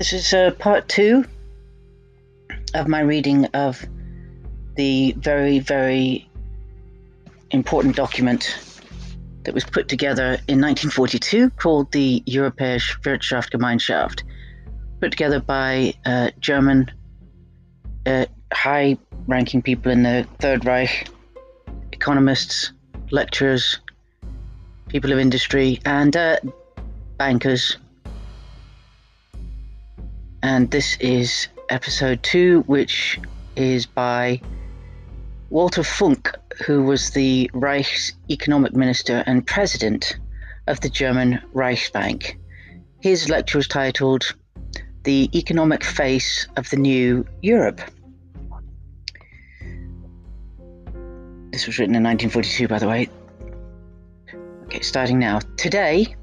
This is uh, part two of my reading of the very, very important document that was put together in 1942 called the Europäische Wirtschaftsgemeinschaft, put together by uh, German uh, high ranking people in the Third Reich, economists, lecturers, people of industry, and uh, bankers. And this is episode two, which is by Walther Funk, who was the Reich's economic minister and president of the German Reichsbank. His lecture was titled The Economic Face of the New Europe. This was written in 1942, by the way. Okay, starting now. Today,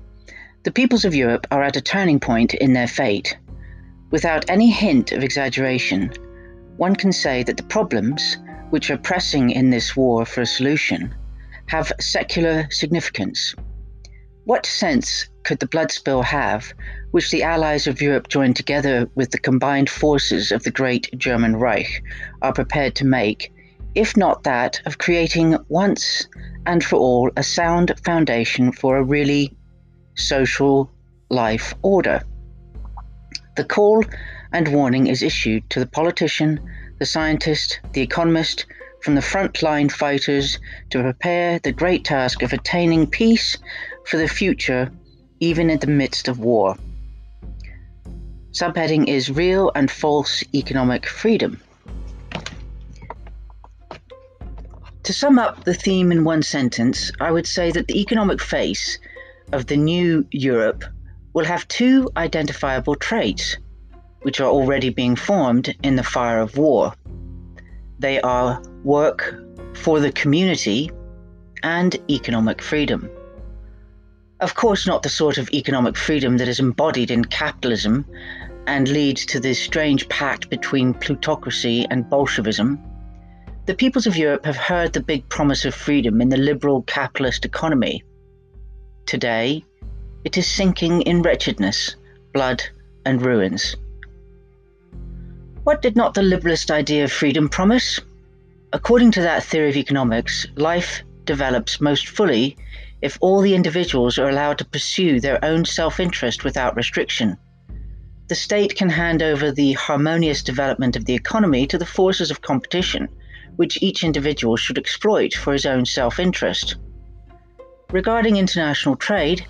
the peoples of Europe are at a turning point in their fate. Without any hint of exaggeration, one can say that the problems which are pressing in this war for a solution have secular significance. What sense could the blood spill have which the allies of Europe joined together with the combined forces of the great German Reich are prepared to make, if not that of creating once and for all a sound foundation for a really social life order? The call and warning is issued to the politician, the scientist, the economist, from the frontline fighters to prepare the great task of attaining peace for the future, even in the midst of war. Subheading is Real and False Economic Freedom. To sum up the theme in one sentence, I would say that the economic face of the new Europe will have two identifiable traits which are already being formed in the fire of war. They are work for the community and economic freedom. Of course, not the sort of economic freedom that is embodied in capitalism and leads to this strange pact between plutocracy and Bolshevism. The peoples of Europe have heard the big promise of freedom in the liberal capitalist economy. Today, it is sinking in wretchedness, blood, and ruins. What did not the liberalist idea of freedom promise? According to that theory of economics, life develops most fully if all the individuals are allowed to pursue their own self interest without restriction. The state can hand over the harmonious development of the economy to the forces of competition, which each individual should exploit for his own self interest. Regarding international trade,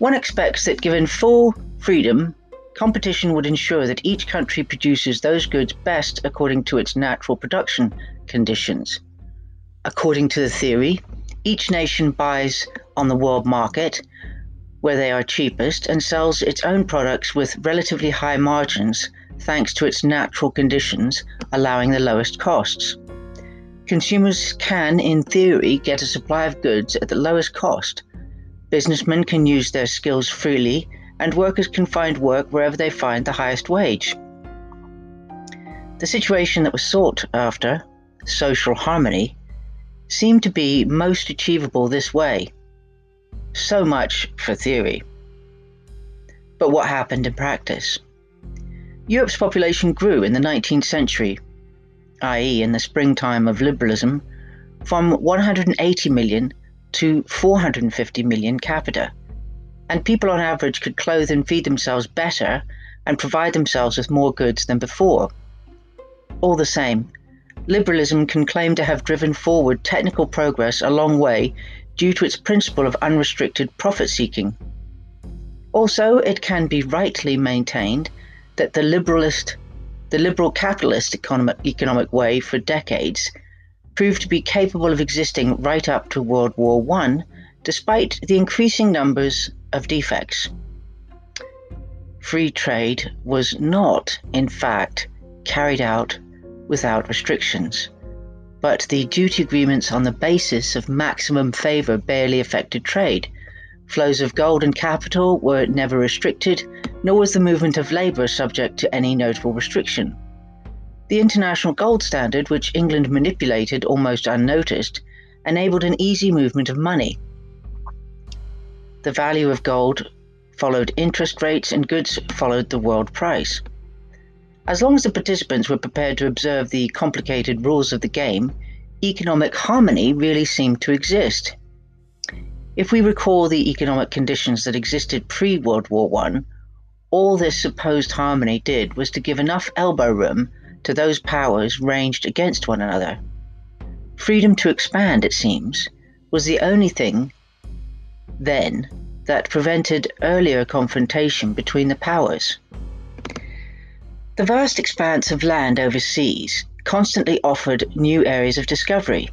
one expects that given full freedom, Competition would ensure that each country produces those goods best according to its natural production conditions. According to the theory, each nation buys on the world market where they are cheapest and sells its own products with relatively high margins thanks to its natural conditions allowing the lowest costs. Consumers can, in theory, get a supply of goods at the lowest cost. Businessmen can use their skills freely and workers can find work wherever they find the highest wage. The situation that was sought after, social harmony, seemed to be most achievable this way. So much for theory. But what happened in practice? Europe's population grew in the 19th century, i.e., in the springtime of liberalism, from 180 million to 450 million capita and people on average could clothe and feed themselves better and provide themselves with more goods than before. All the same, liberalism can claim to have driven forward technical progress a long way due to its principle of unrestricted profit seeking. Also, it can be rightly maintained that the liberalist, the liberal capitalist economic, economic way for decades proved to be capable of existing right up to World War I, despite the increasing numbers of defects. Free trade was not, in fact, carried out without restrictions, but the duty agreements on the basis of maximum favor barely affected trade. Flows of gold and capital were never restricted, nor was the movement of labor subject to any notable restriction. The international gold standard, which England manipulated almost unnoticed, enabled an easy movement of money the value of gold followed interest rates, and goods followed the world price. As long as the participants were prepared to observe the complicated rules of the game, economic harmony really seemed to exist. If we recall the economic conditions that existed pre World War I, all this supposed harmony did was to give enough elbow room to those powers ranged against one another. Freedom to expand, it seems, was the only thing then that prevented earlier confrontation between the powers. The vast expanse of land overseas constantly offered new areas of discovery.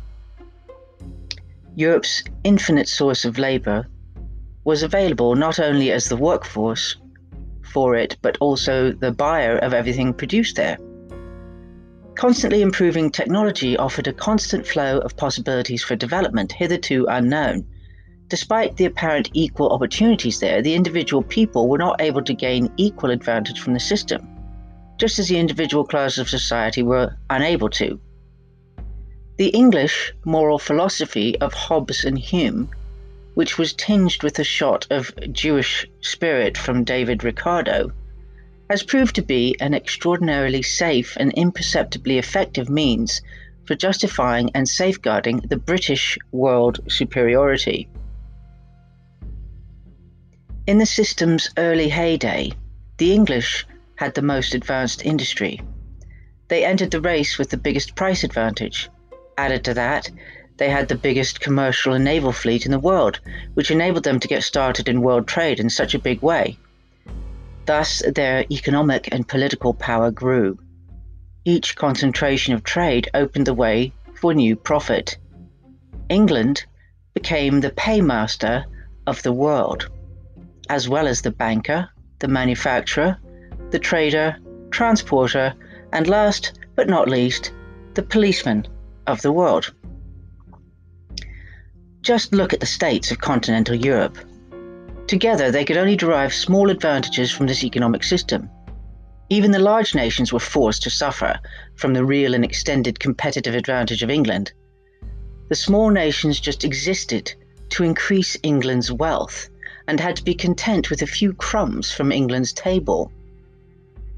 Europe's infinite source of labour was available not only as the workforce for it, but also the buyer of everything produced there. Constantly improving technology offered a constant flow of possibilities for development hitherto unknown. Despite the apparent equal opportunities there, the individual people were not able to gain equal advantage from the system, just as the individual classes of society were unable to. The English moral philosophy of Hobbes and Hume, which was tinged with a shot of Jewish spirit from David Ricardo, has proved to be an extraordinarily safe and imperceptibly effective means for justifying and safeguarding the British world superiority. In the system's early heyday, the English had the most advanced industry. They entered the race with the biggest price advantage. Added to that, they had the biggest commercial and naval fleet in the world, which enabled them to get started in world trade in such a big way. Thus, their economic and political power grew. Each concentration of trade opened the way for new profit. England became the paymaster of the world, as well as the banker, the manufacturer, the trader, transporter, and last but not least, the policeman of the world. Just look at the states of continental Europe. Together, they could only derive small advantages from this economic system. Even the large nations were forced to suffer from the real and extended competitive advantage of England. The small nations just existed to increase England's wealth and had to be content with a few crumbs from England's table.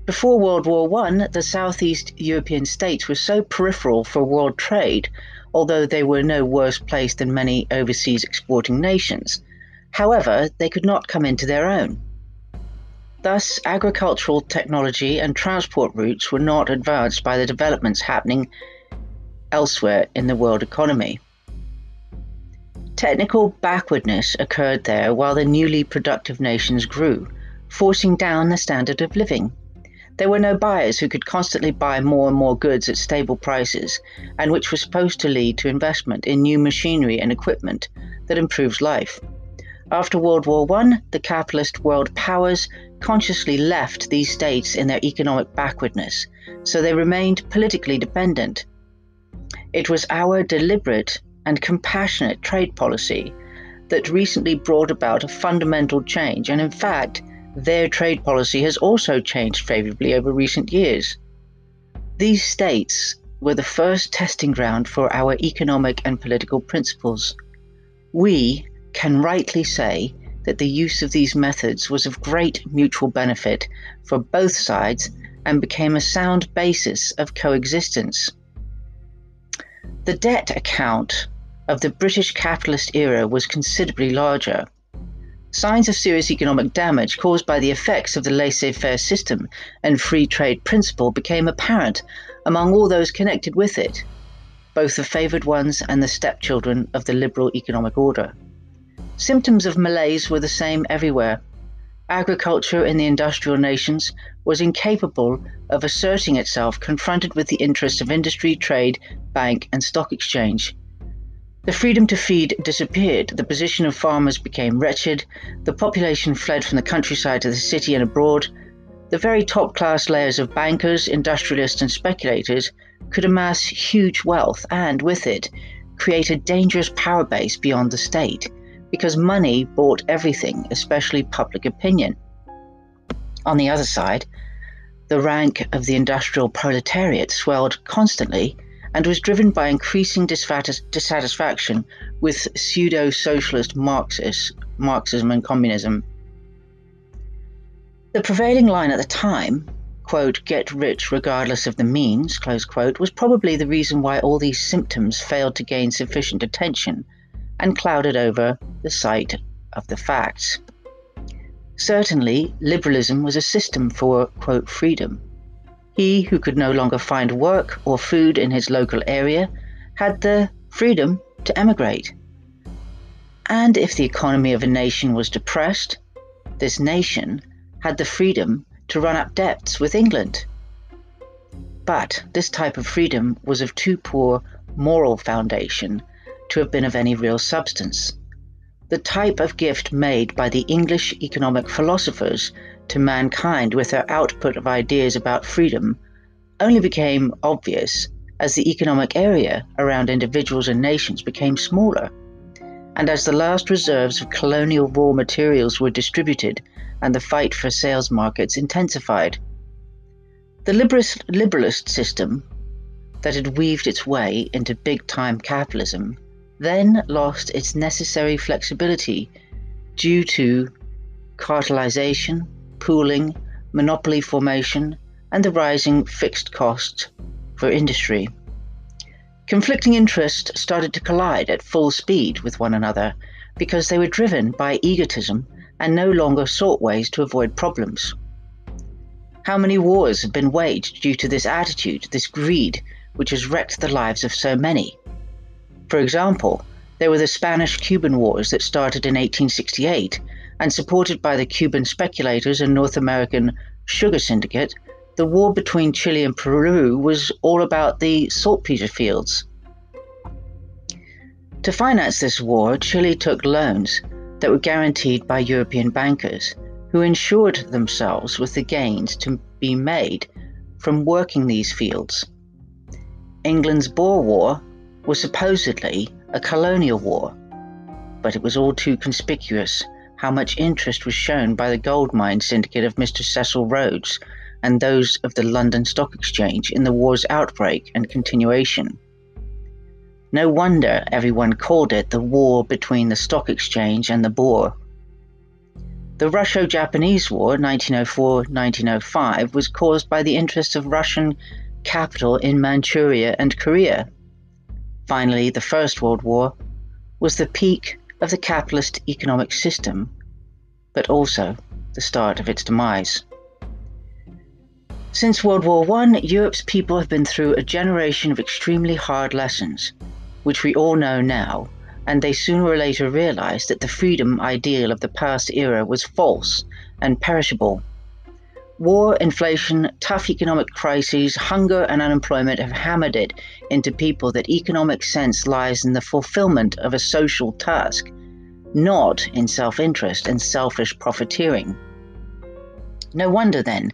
Before World War I, the Southeast European states were so peripheral for world trade, although they were no worse placed than many overseas exporting nations, However, they could not come into their own. Thus, agricultural technology and transport routes were not advanced by the developments happening elsewhere in the world economy. Technical backwardness occurred there while the newly productive nations grew, forcing down the standard of living. There were no buyers who could constantly buy more and more goods at stable prices, and which was supposed to lead to investment in new machinery and equipment that improves life. After World War I, the capitalist world powers consciously left these states in their economic backwardness, so they remained politically dependent. It was our deliberate and compassionate trade policy that recently brought about a fundamental change, and in fact, their trade policy has also changed favorably over recent years. These states were the first testing ground for our economic and political principles. We, can rightly say that the use of these methods was of great mutual benefit for both sides and became a sound basis of coexistence. The debt account of the British capitalist era was considerably larger. Signs of serious economic damage caused by the effects of the laissez faire system and free trade principle became apparent among all those connected with it, both the favoured ones and the stepchildren of the liberal economic order. Symptoms of malaise were the same everywhere. Agriculture in the industrial nations was incapable of asserting itself confronted with the interests of industry, trade, bank, and stock exchange. The freedom to feed disappeared, the position of farmers became wretched, the population fled from the countryside to the city and abroad. The very top class layers of bankers, industrialists, and speculators could amass huge wealth and, with it, create a dangerous power base beyond the state because money bought everything, especially public opinion. On the other side, the rank of the industrial proletariat swelled constantly and was driven by increasing dissatisfaction with pseudo socialist Marxism and communism. The prevailing line at the time, quote, get rich regardless of the means, close quote, was probably the reason why all these symptoms failed to gain sufficient attention and clouded over the sight of the facts. Certainly, liberalism was a system for, quote, freedom. He who could no longer find work or food in his local area had the freedom to emigrate. And if the economy of a nation was depressed, this nation had the freedom to run up debts with England. But this type of freedom was of too poor moral foundation to have been of any real substance. The type of gift made by the English economic philosophers to mankind with their output of ideas about freedom only became obvious as the economic area around individuals and nations became smaller, and as the last reserves of colonial raw materials were distributed and the fight for sales markets intensified. The liberalist, liberalist system that had weaved its way into big time capitalism then lost its necessary flexibility due to cartelization, pooling, monopoly formation, and the rising fixed costs for industry. Conflicting interests started to collide at full speed with one another because they were driven by egotism and no longer sought ways to avoid problems. How many wars have been waged due to this attitude, this greed, which has wrecked the lives of so many? For example, there were the Spanish Cuban Wars that started in 1868, and supported by the Cuban speculators and North American sugar syndicate, the war between Chile and Peru was all about the saltpeter fields. To finance this war, Chile took loans that were guaranteed by European bankers, who insured themselves with the gains to be made from working these fields. England's Boer War was supposedly a colonial war, but it was all too conspicuous how much interest was shown by the gold mine syndicate of Mr. Cecil Rhodes and those of the London Stock Exchange in the war's outbreak and continuation. No wonder everyone called it the war between the stock exchange and the Boer. The Russo Japanese War, 1904 1905, was caused by the interests of Russian capital in Manchuria and Korea. Finally, the First World War was the peak of the capitalist economic system, but also the start of its demise. Since World War I, Europe's people have been through a generation of extremely hard lessons which we all know now, and they sooner or later realized that the freedom ideal of the past era was false and perishable. War, inflation, tough economic crises, hunger, and unemployment have hammered it into people that economic sense lies in the fulfillment of a social task, not in self interest and selfish profiteering. No wonder, then,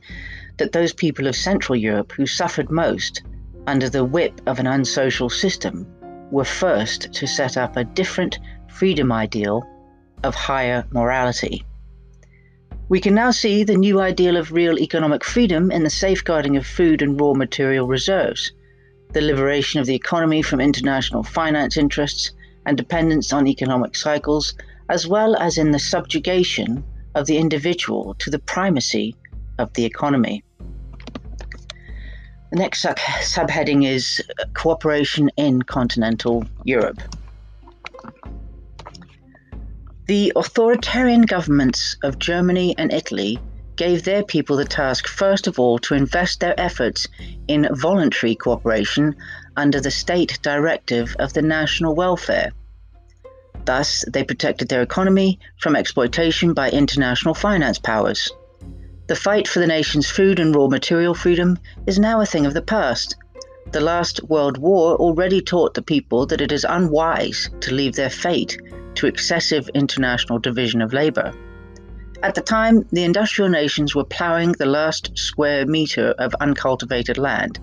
that those people of Central Europe who suffered most under the whip of an unsocial system were first to set up a different freedom ideal of higher morality. We can now see the new ideal of real economic freedom in the safeguarding of food and raw material reserves, the liberation of the economy from international finance interests and dependence on economic cycles, as well as in the subjugation of the individual to the primacy of the economy. The next sub- subheading is uh, Cooperation in Continental Europe. The authoritarian governments of Germany and Italy gave their people the task, first of all, to invest their efforts in voluntary cooperation under the state directive of the national welfare. Thus, they protected their economy from exploitation by international finance powers. The fight for the nation's food and raw material freedom is now a thing of the past. The last World War already taught the people that it is unwise to leave their fate to excessive international division of labor. At the time, the industrial nations were ploughing the last square meter of uncultivated land.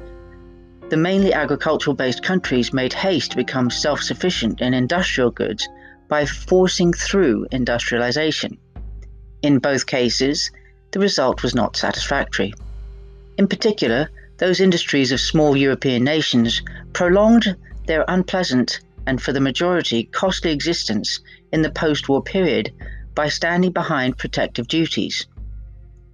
The mainly agricultural based countries made haste to become self sufficient in industrial goods by forcing through industrialization. In both cases, the result was not satisfactory. In particular, those industries of small European nations prolonged their unpleasant and, for the majority, costly existence in the post war period by standing behind protective duties.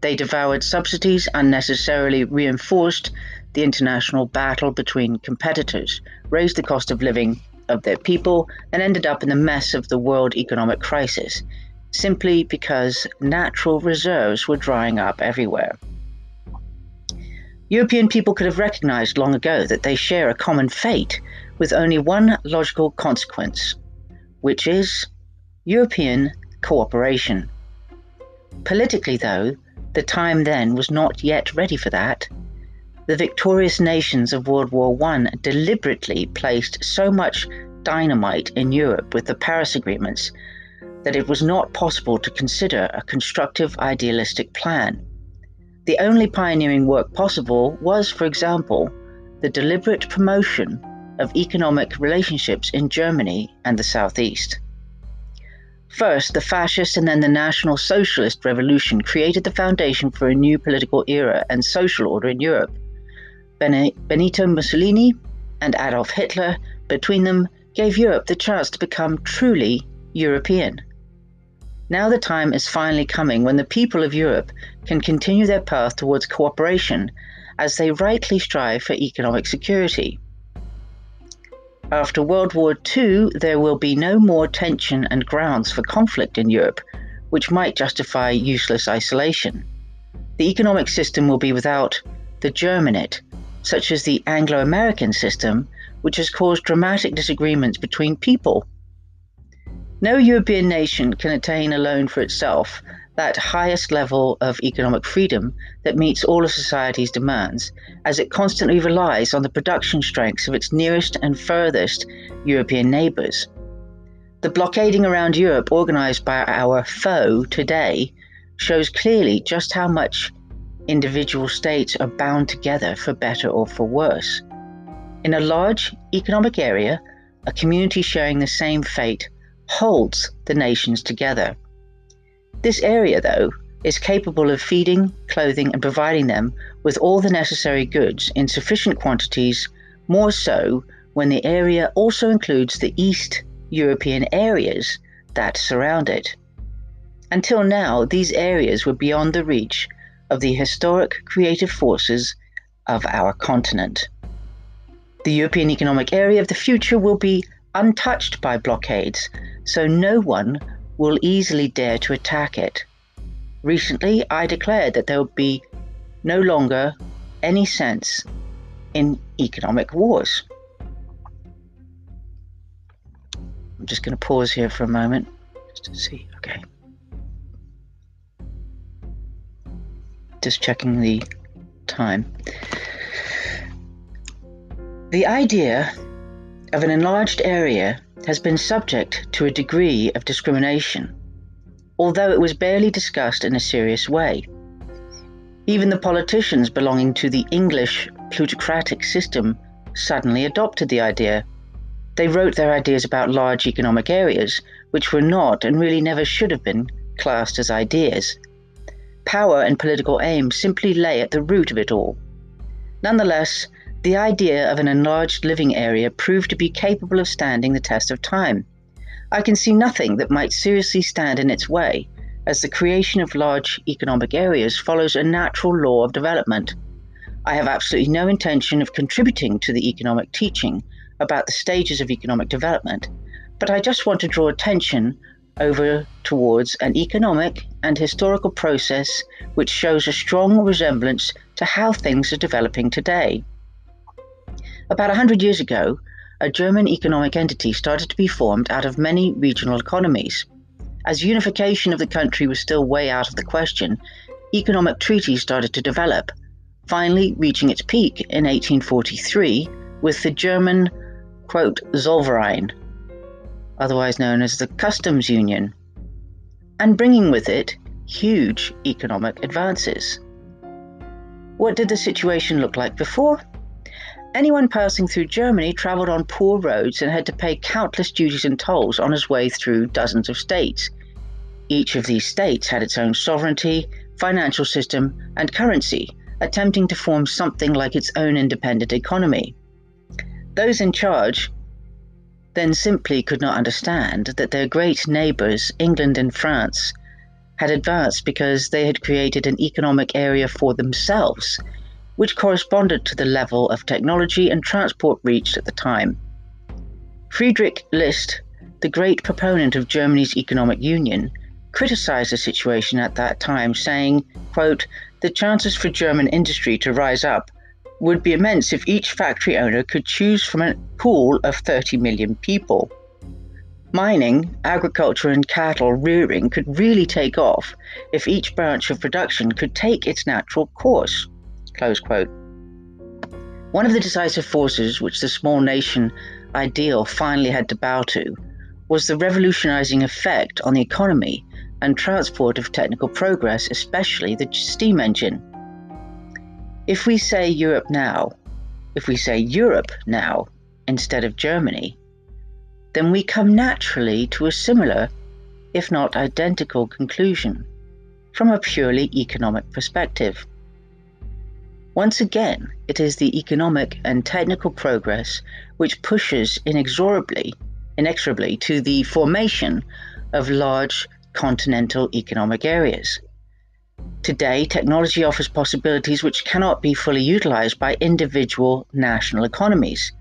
They devoured subsidies, unnecessarily reinforced the international battle between competitors, raised the cost of living of their people, and ended up in the mess of the world economic crisis, simply because natural reserves were drying up everywhere. European people could have recognized long ago that they share a common fate with only one logical consequence, which is European cooperation. Politically, though, the time then was not yet ready for that. The victorious nations of World War I deliberately placed so much dynamite in Europe with the Paris agreements that it was not possible to consider a constructive idealistic plan. The only pioneering work possible was, for example, the deliberate promotion of economic relationships in Germany and the Southeast. First, the fascist and then the National Socialist Revolution created the foundation for a new political era and social order in Europe. Benito Mussolini and Adolf Hitler, between them, gave Europe the chance to become truly European. Now the time is finally coming when the people of Europe can continue their path towards cooperation as they rightly strive for economic security. After World War II, there will be no more tension and grounds for conflict in Europe, which might justify useless isolation. The economic system will be without the germ in it, such as the Anglo American system, which has caused dramatic disagreements between people no European nation can attain alone for itself that highest level of economic freedom that meets all of society's demands, as it constantly relies on the production strengths of its nearest and furthest European neighbours. The blockading around Europe organised by our foe today shows clearly just how much individual states are bound together for better or for worse. In a large economic area, a community sharing the same fate holds the nations together. This area, though, is capable of feeding, clothing, and providing them with all the necessary goods in sufficient quantities, more so when the area also includes the East European areas that surround it. Until now, these areas were beyond the reach of the historic creative forces of our continent. The European Economic Area of the future will be untouched by blockades, so no one will easily dare to attack it. Recently, I declared that there would be no longer any sense in economic wars. I'm just going to pause here for a moment just to see. Okay. Just checking the time. The idea of an enlarged area has been subject to a degree of discrimination, although it was barely discussed in a serious way. Even the politicians belonging to the English plutocratic system suddenly adopted the idea. They wrote their ideas about large economic areas, which were not and really never should have been classed as ideas. Power and political aim simply lay at the root of it all. Nonetheless, the idea of an enlarged living area proved to be capable of standing the test of time. I can see nothing that might seriously stand in its way, as the creation of large economic areas follows a natural law of development. I have absolutely no intention of contributing to the economic teaching about the stages of economic development, but I just want to draw attention over towards an economic and historical process which shows a strong resemblance to how things are developing today. About 100 years ago, a German economic entity started to be formed out of many regional economies. As unification of the country was still way out of the question, economic treaties started to develop, finally reaching its peak in 1843 with the German, quote, Zollverein, otherwise known as the Customs Union, and bringing with it huge economic advances. What did the situation look like before? Anyone passing through Germany travelled on poor roads and had to pay countless duties and tolls on his way through dozens of states. Each of these states had its own sovereignty, financial system, and currency, attempting to form something like its own independent economy. Those in charge then simply could not understand that their great neighbours, England and France, had advanced because they had created an economic area for themselves, which corresponded to the level of technology and transport reached at the time. Friedrich List, the great proponent of Germany's economic union, criticized the situation at that time, saying, quote, The chances for German industry to rise up would be immense if each factory owner could choose from a pool of 30 million people. Mining, agriculture, and cattle rearing could really take off if each branch of production could take its natural course. One of the decisive forces which the small nation ideal finally had to bow to was the revolutionizing effect on the economy and transport of technical progress, especially the steam engine. If we say Europe now, if we say Europe now instead of Germany, then we come naturally to a similar, if not identical, conclusion from a purely economic perspective. Once again, it is the economic and technical progress which pushes inexorably, inexorably to the formation of large continental economic areas. Today, technology offers possibilities which cannot be fully utilized by individual national economies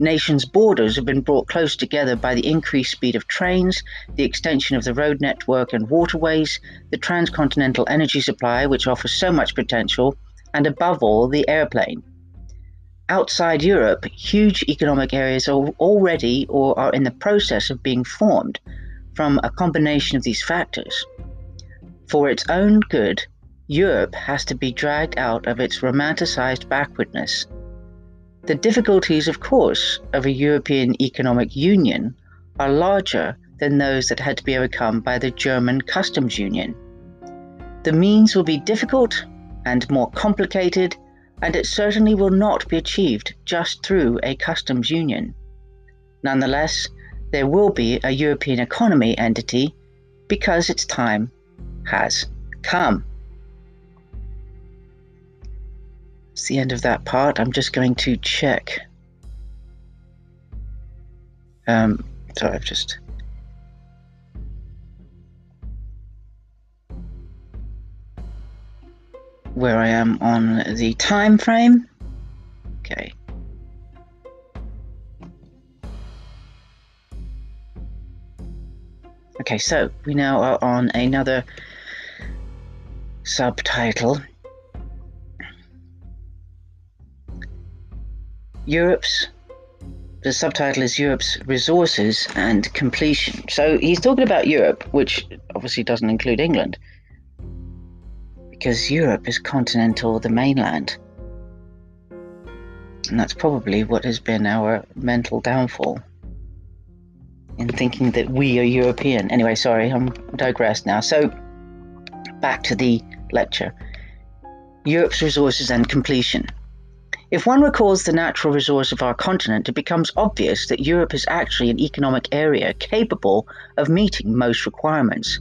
nations' borders have been brought close together by the increased speed of trains, the extension of the road network and waterways, the transcontinental energy supply, which offers so much potential, and above all, the airplane. Outside Europe, huge economic areas are already or are in the process of being formed from a combination of these factors. For its own good, Europe has to be dragged out of its romanticized backwardness the difficulties, of course, of a European economic union are larger than those that had to be overcome by the German customs union. The means will be difficult and more complicated, and it certainly will not be achieved just through a customs union. Nonetheless, there will be a European economy entity because its time has come. It's the end of that part. I'm just going to check. Um, so I've just. Where I am on the time frame. Okay. Okay, so we now are on another subtitle. Europe's the subtitle is Europe's resources and completion. So he's talking about Europe, which obviously doesn't include England, because Europe is continental, the mainland. And that's probably what has been our mental downfall in thinking that we are European. Anyway, sorry, I'm digressed now. So back to the lecture Europe's resources and completion. If one recalls the natural resource of our continent, it becomes obvious that Europe is actually an economic area capable of meeting most requirements.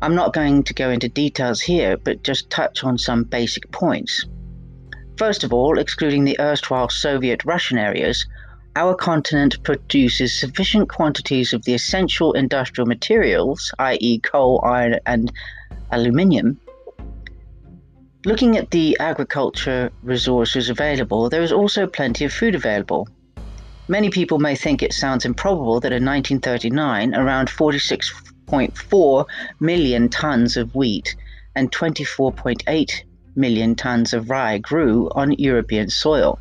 I'm not going to go into details here, but just touch on some basic points. First of all, excluding the erstwhile Soviet Russian areas, our continent produces sufficient quantities of the essential industrial materials, i.e., coal, iron, and aluminium, Looking at the agriculture resources available, there is also plenty of food available. Many people may think it sounds improbable that in 1939 around 46.4 million tons of wheat and 24.8 million tons of rye grew on European soil.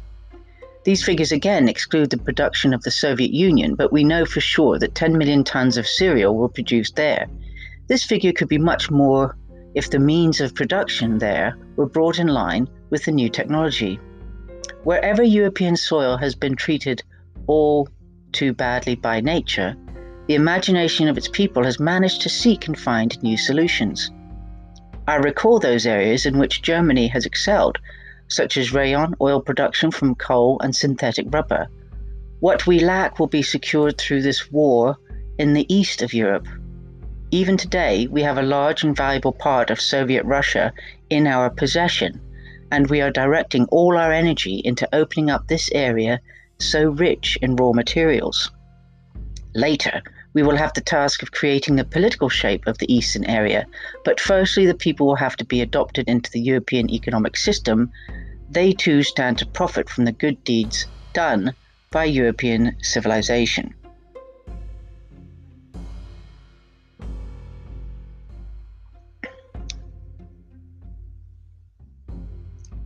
These figures again exclude the production of the Soviet Union, but we know for sure that 10 million tons of cereal were produced there. This figure could be much more if the means of production there were brought in line with the new technology. Wherever European soil has been treated all too badly by nature, the imagination of its people has managed to seek and find new solutions. I recall those areas in which Germany has excelled, such as rayon oil production from coal and synthetic rubber. What we lack will be secured through this war in the east of Europe. Even today, we have a large and valuable part of Soviet Russia in our possession, and we are directing all our energy into opening up this area so rich in raw materials. Later, we will have the task of creating the political shape of the eastern area, but firstly, the people will have to be adopted into the European economic system. They too stand to profit from the good deeds done by European civilization.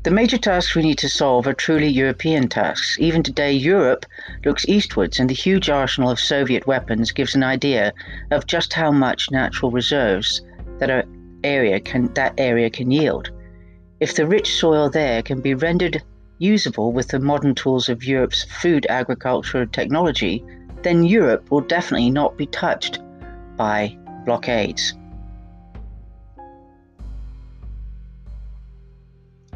The major tasks we need to solve are truly European tasks. Even today, Europe looks eastwards, and the huge arsenal of Soviet weapons gives an idea of just how much natural reserves that area can that area can yield. If the rich soil there can be rendered usable with the modern tools of Europe's food agriculture technology, then Europe will definitely not be touched by blockades.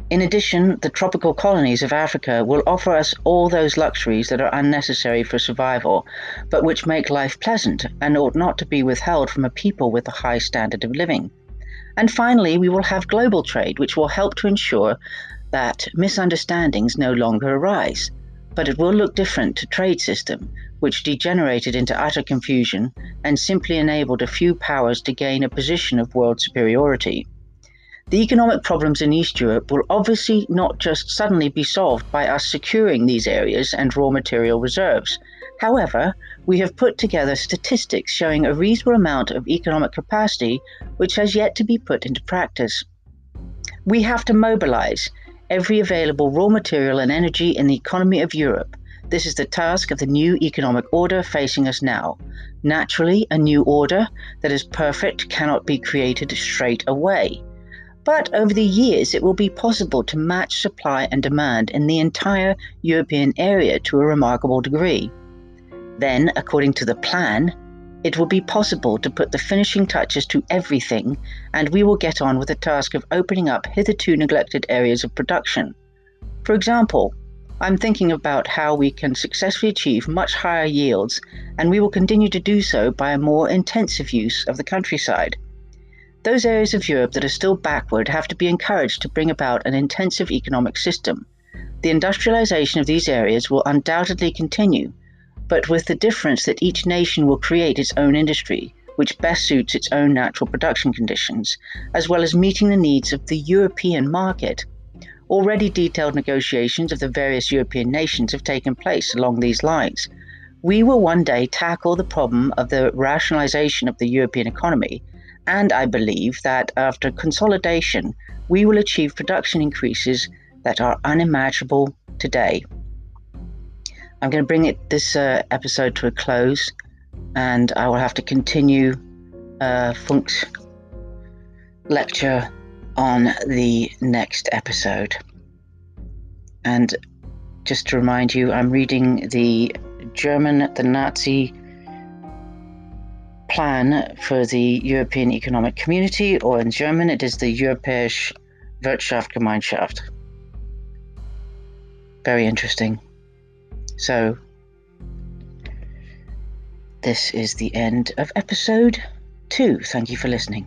In addition, the tropical colonies of Africa will offer us all those luxuries that are unnecessary for survival, but which make life pleasant and ought not to be withheld from a people with a high standard of living. And finally, we will have global trade, which will help to ensure that misunderstandings no longer arise. But it will look different to trade system, which degenerated into utter confusion and simply enabled a few powers to gain a position of world superiority. The economic problems in East Europe will obviously not just suddenly be solved by us securing these areas and raw material reserves. However, we have put together statistics showing a reasonable amount of economic capacity which has yet to be put into practice. We have to mobilize every available raw material and energy in the economy of Europe. This is the task of the new economic order facing us now. Naturally, a new order that is perfect cannot be created straight away. But over the years, it will be possible to match supply and demand in the entire European area to a remarkable degree. Then, according to the plan, it will be possible to put the finishing touches to everything, and we will get on with the task of opening up hitherto neglected areas of production. For example, I'm thinking about how we can successfully achieve much higher yields, and we will continue to do so by a more intensive use of the countryside. Those areas of Europe that are still backward have to be encouraged to bring about an intensive economic system. The industrialization of these areas will undoubtedly continue, but with the difference that each nation will create its own industry, which best suits its own natural production conditions, as well as meeting the needs of the European market. Already detailed negotiations of the various European nations have taken place along these lines. We will one day tackle the problem of the rationalization of the European economy and I believe that after consolidation, we will achieve production increases that are unimaginable today. I'm going to bring it, this uh, episode to a close, and I will have to continue uh, Funk's lecture on the next episode. And just to remind you, I'm reading the German, the Nazi plan for the European Economic Community, or in German, it is the Europäische Wirtschaftsgemeinschaft. Very interesting. So, this is the end of episode two. Thank you for listening.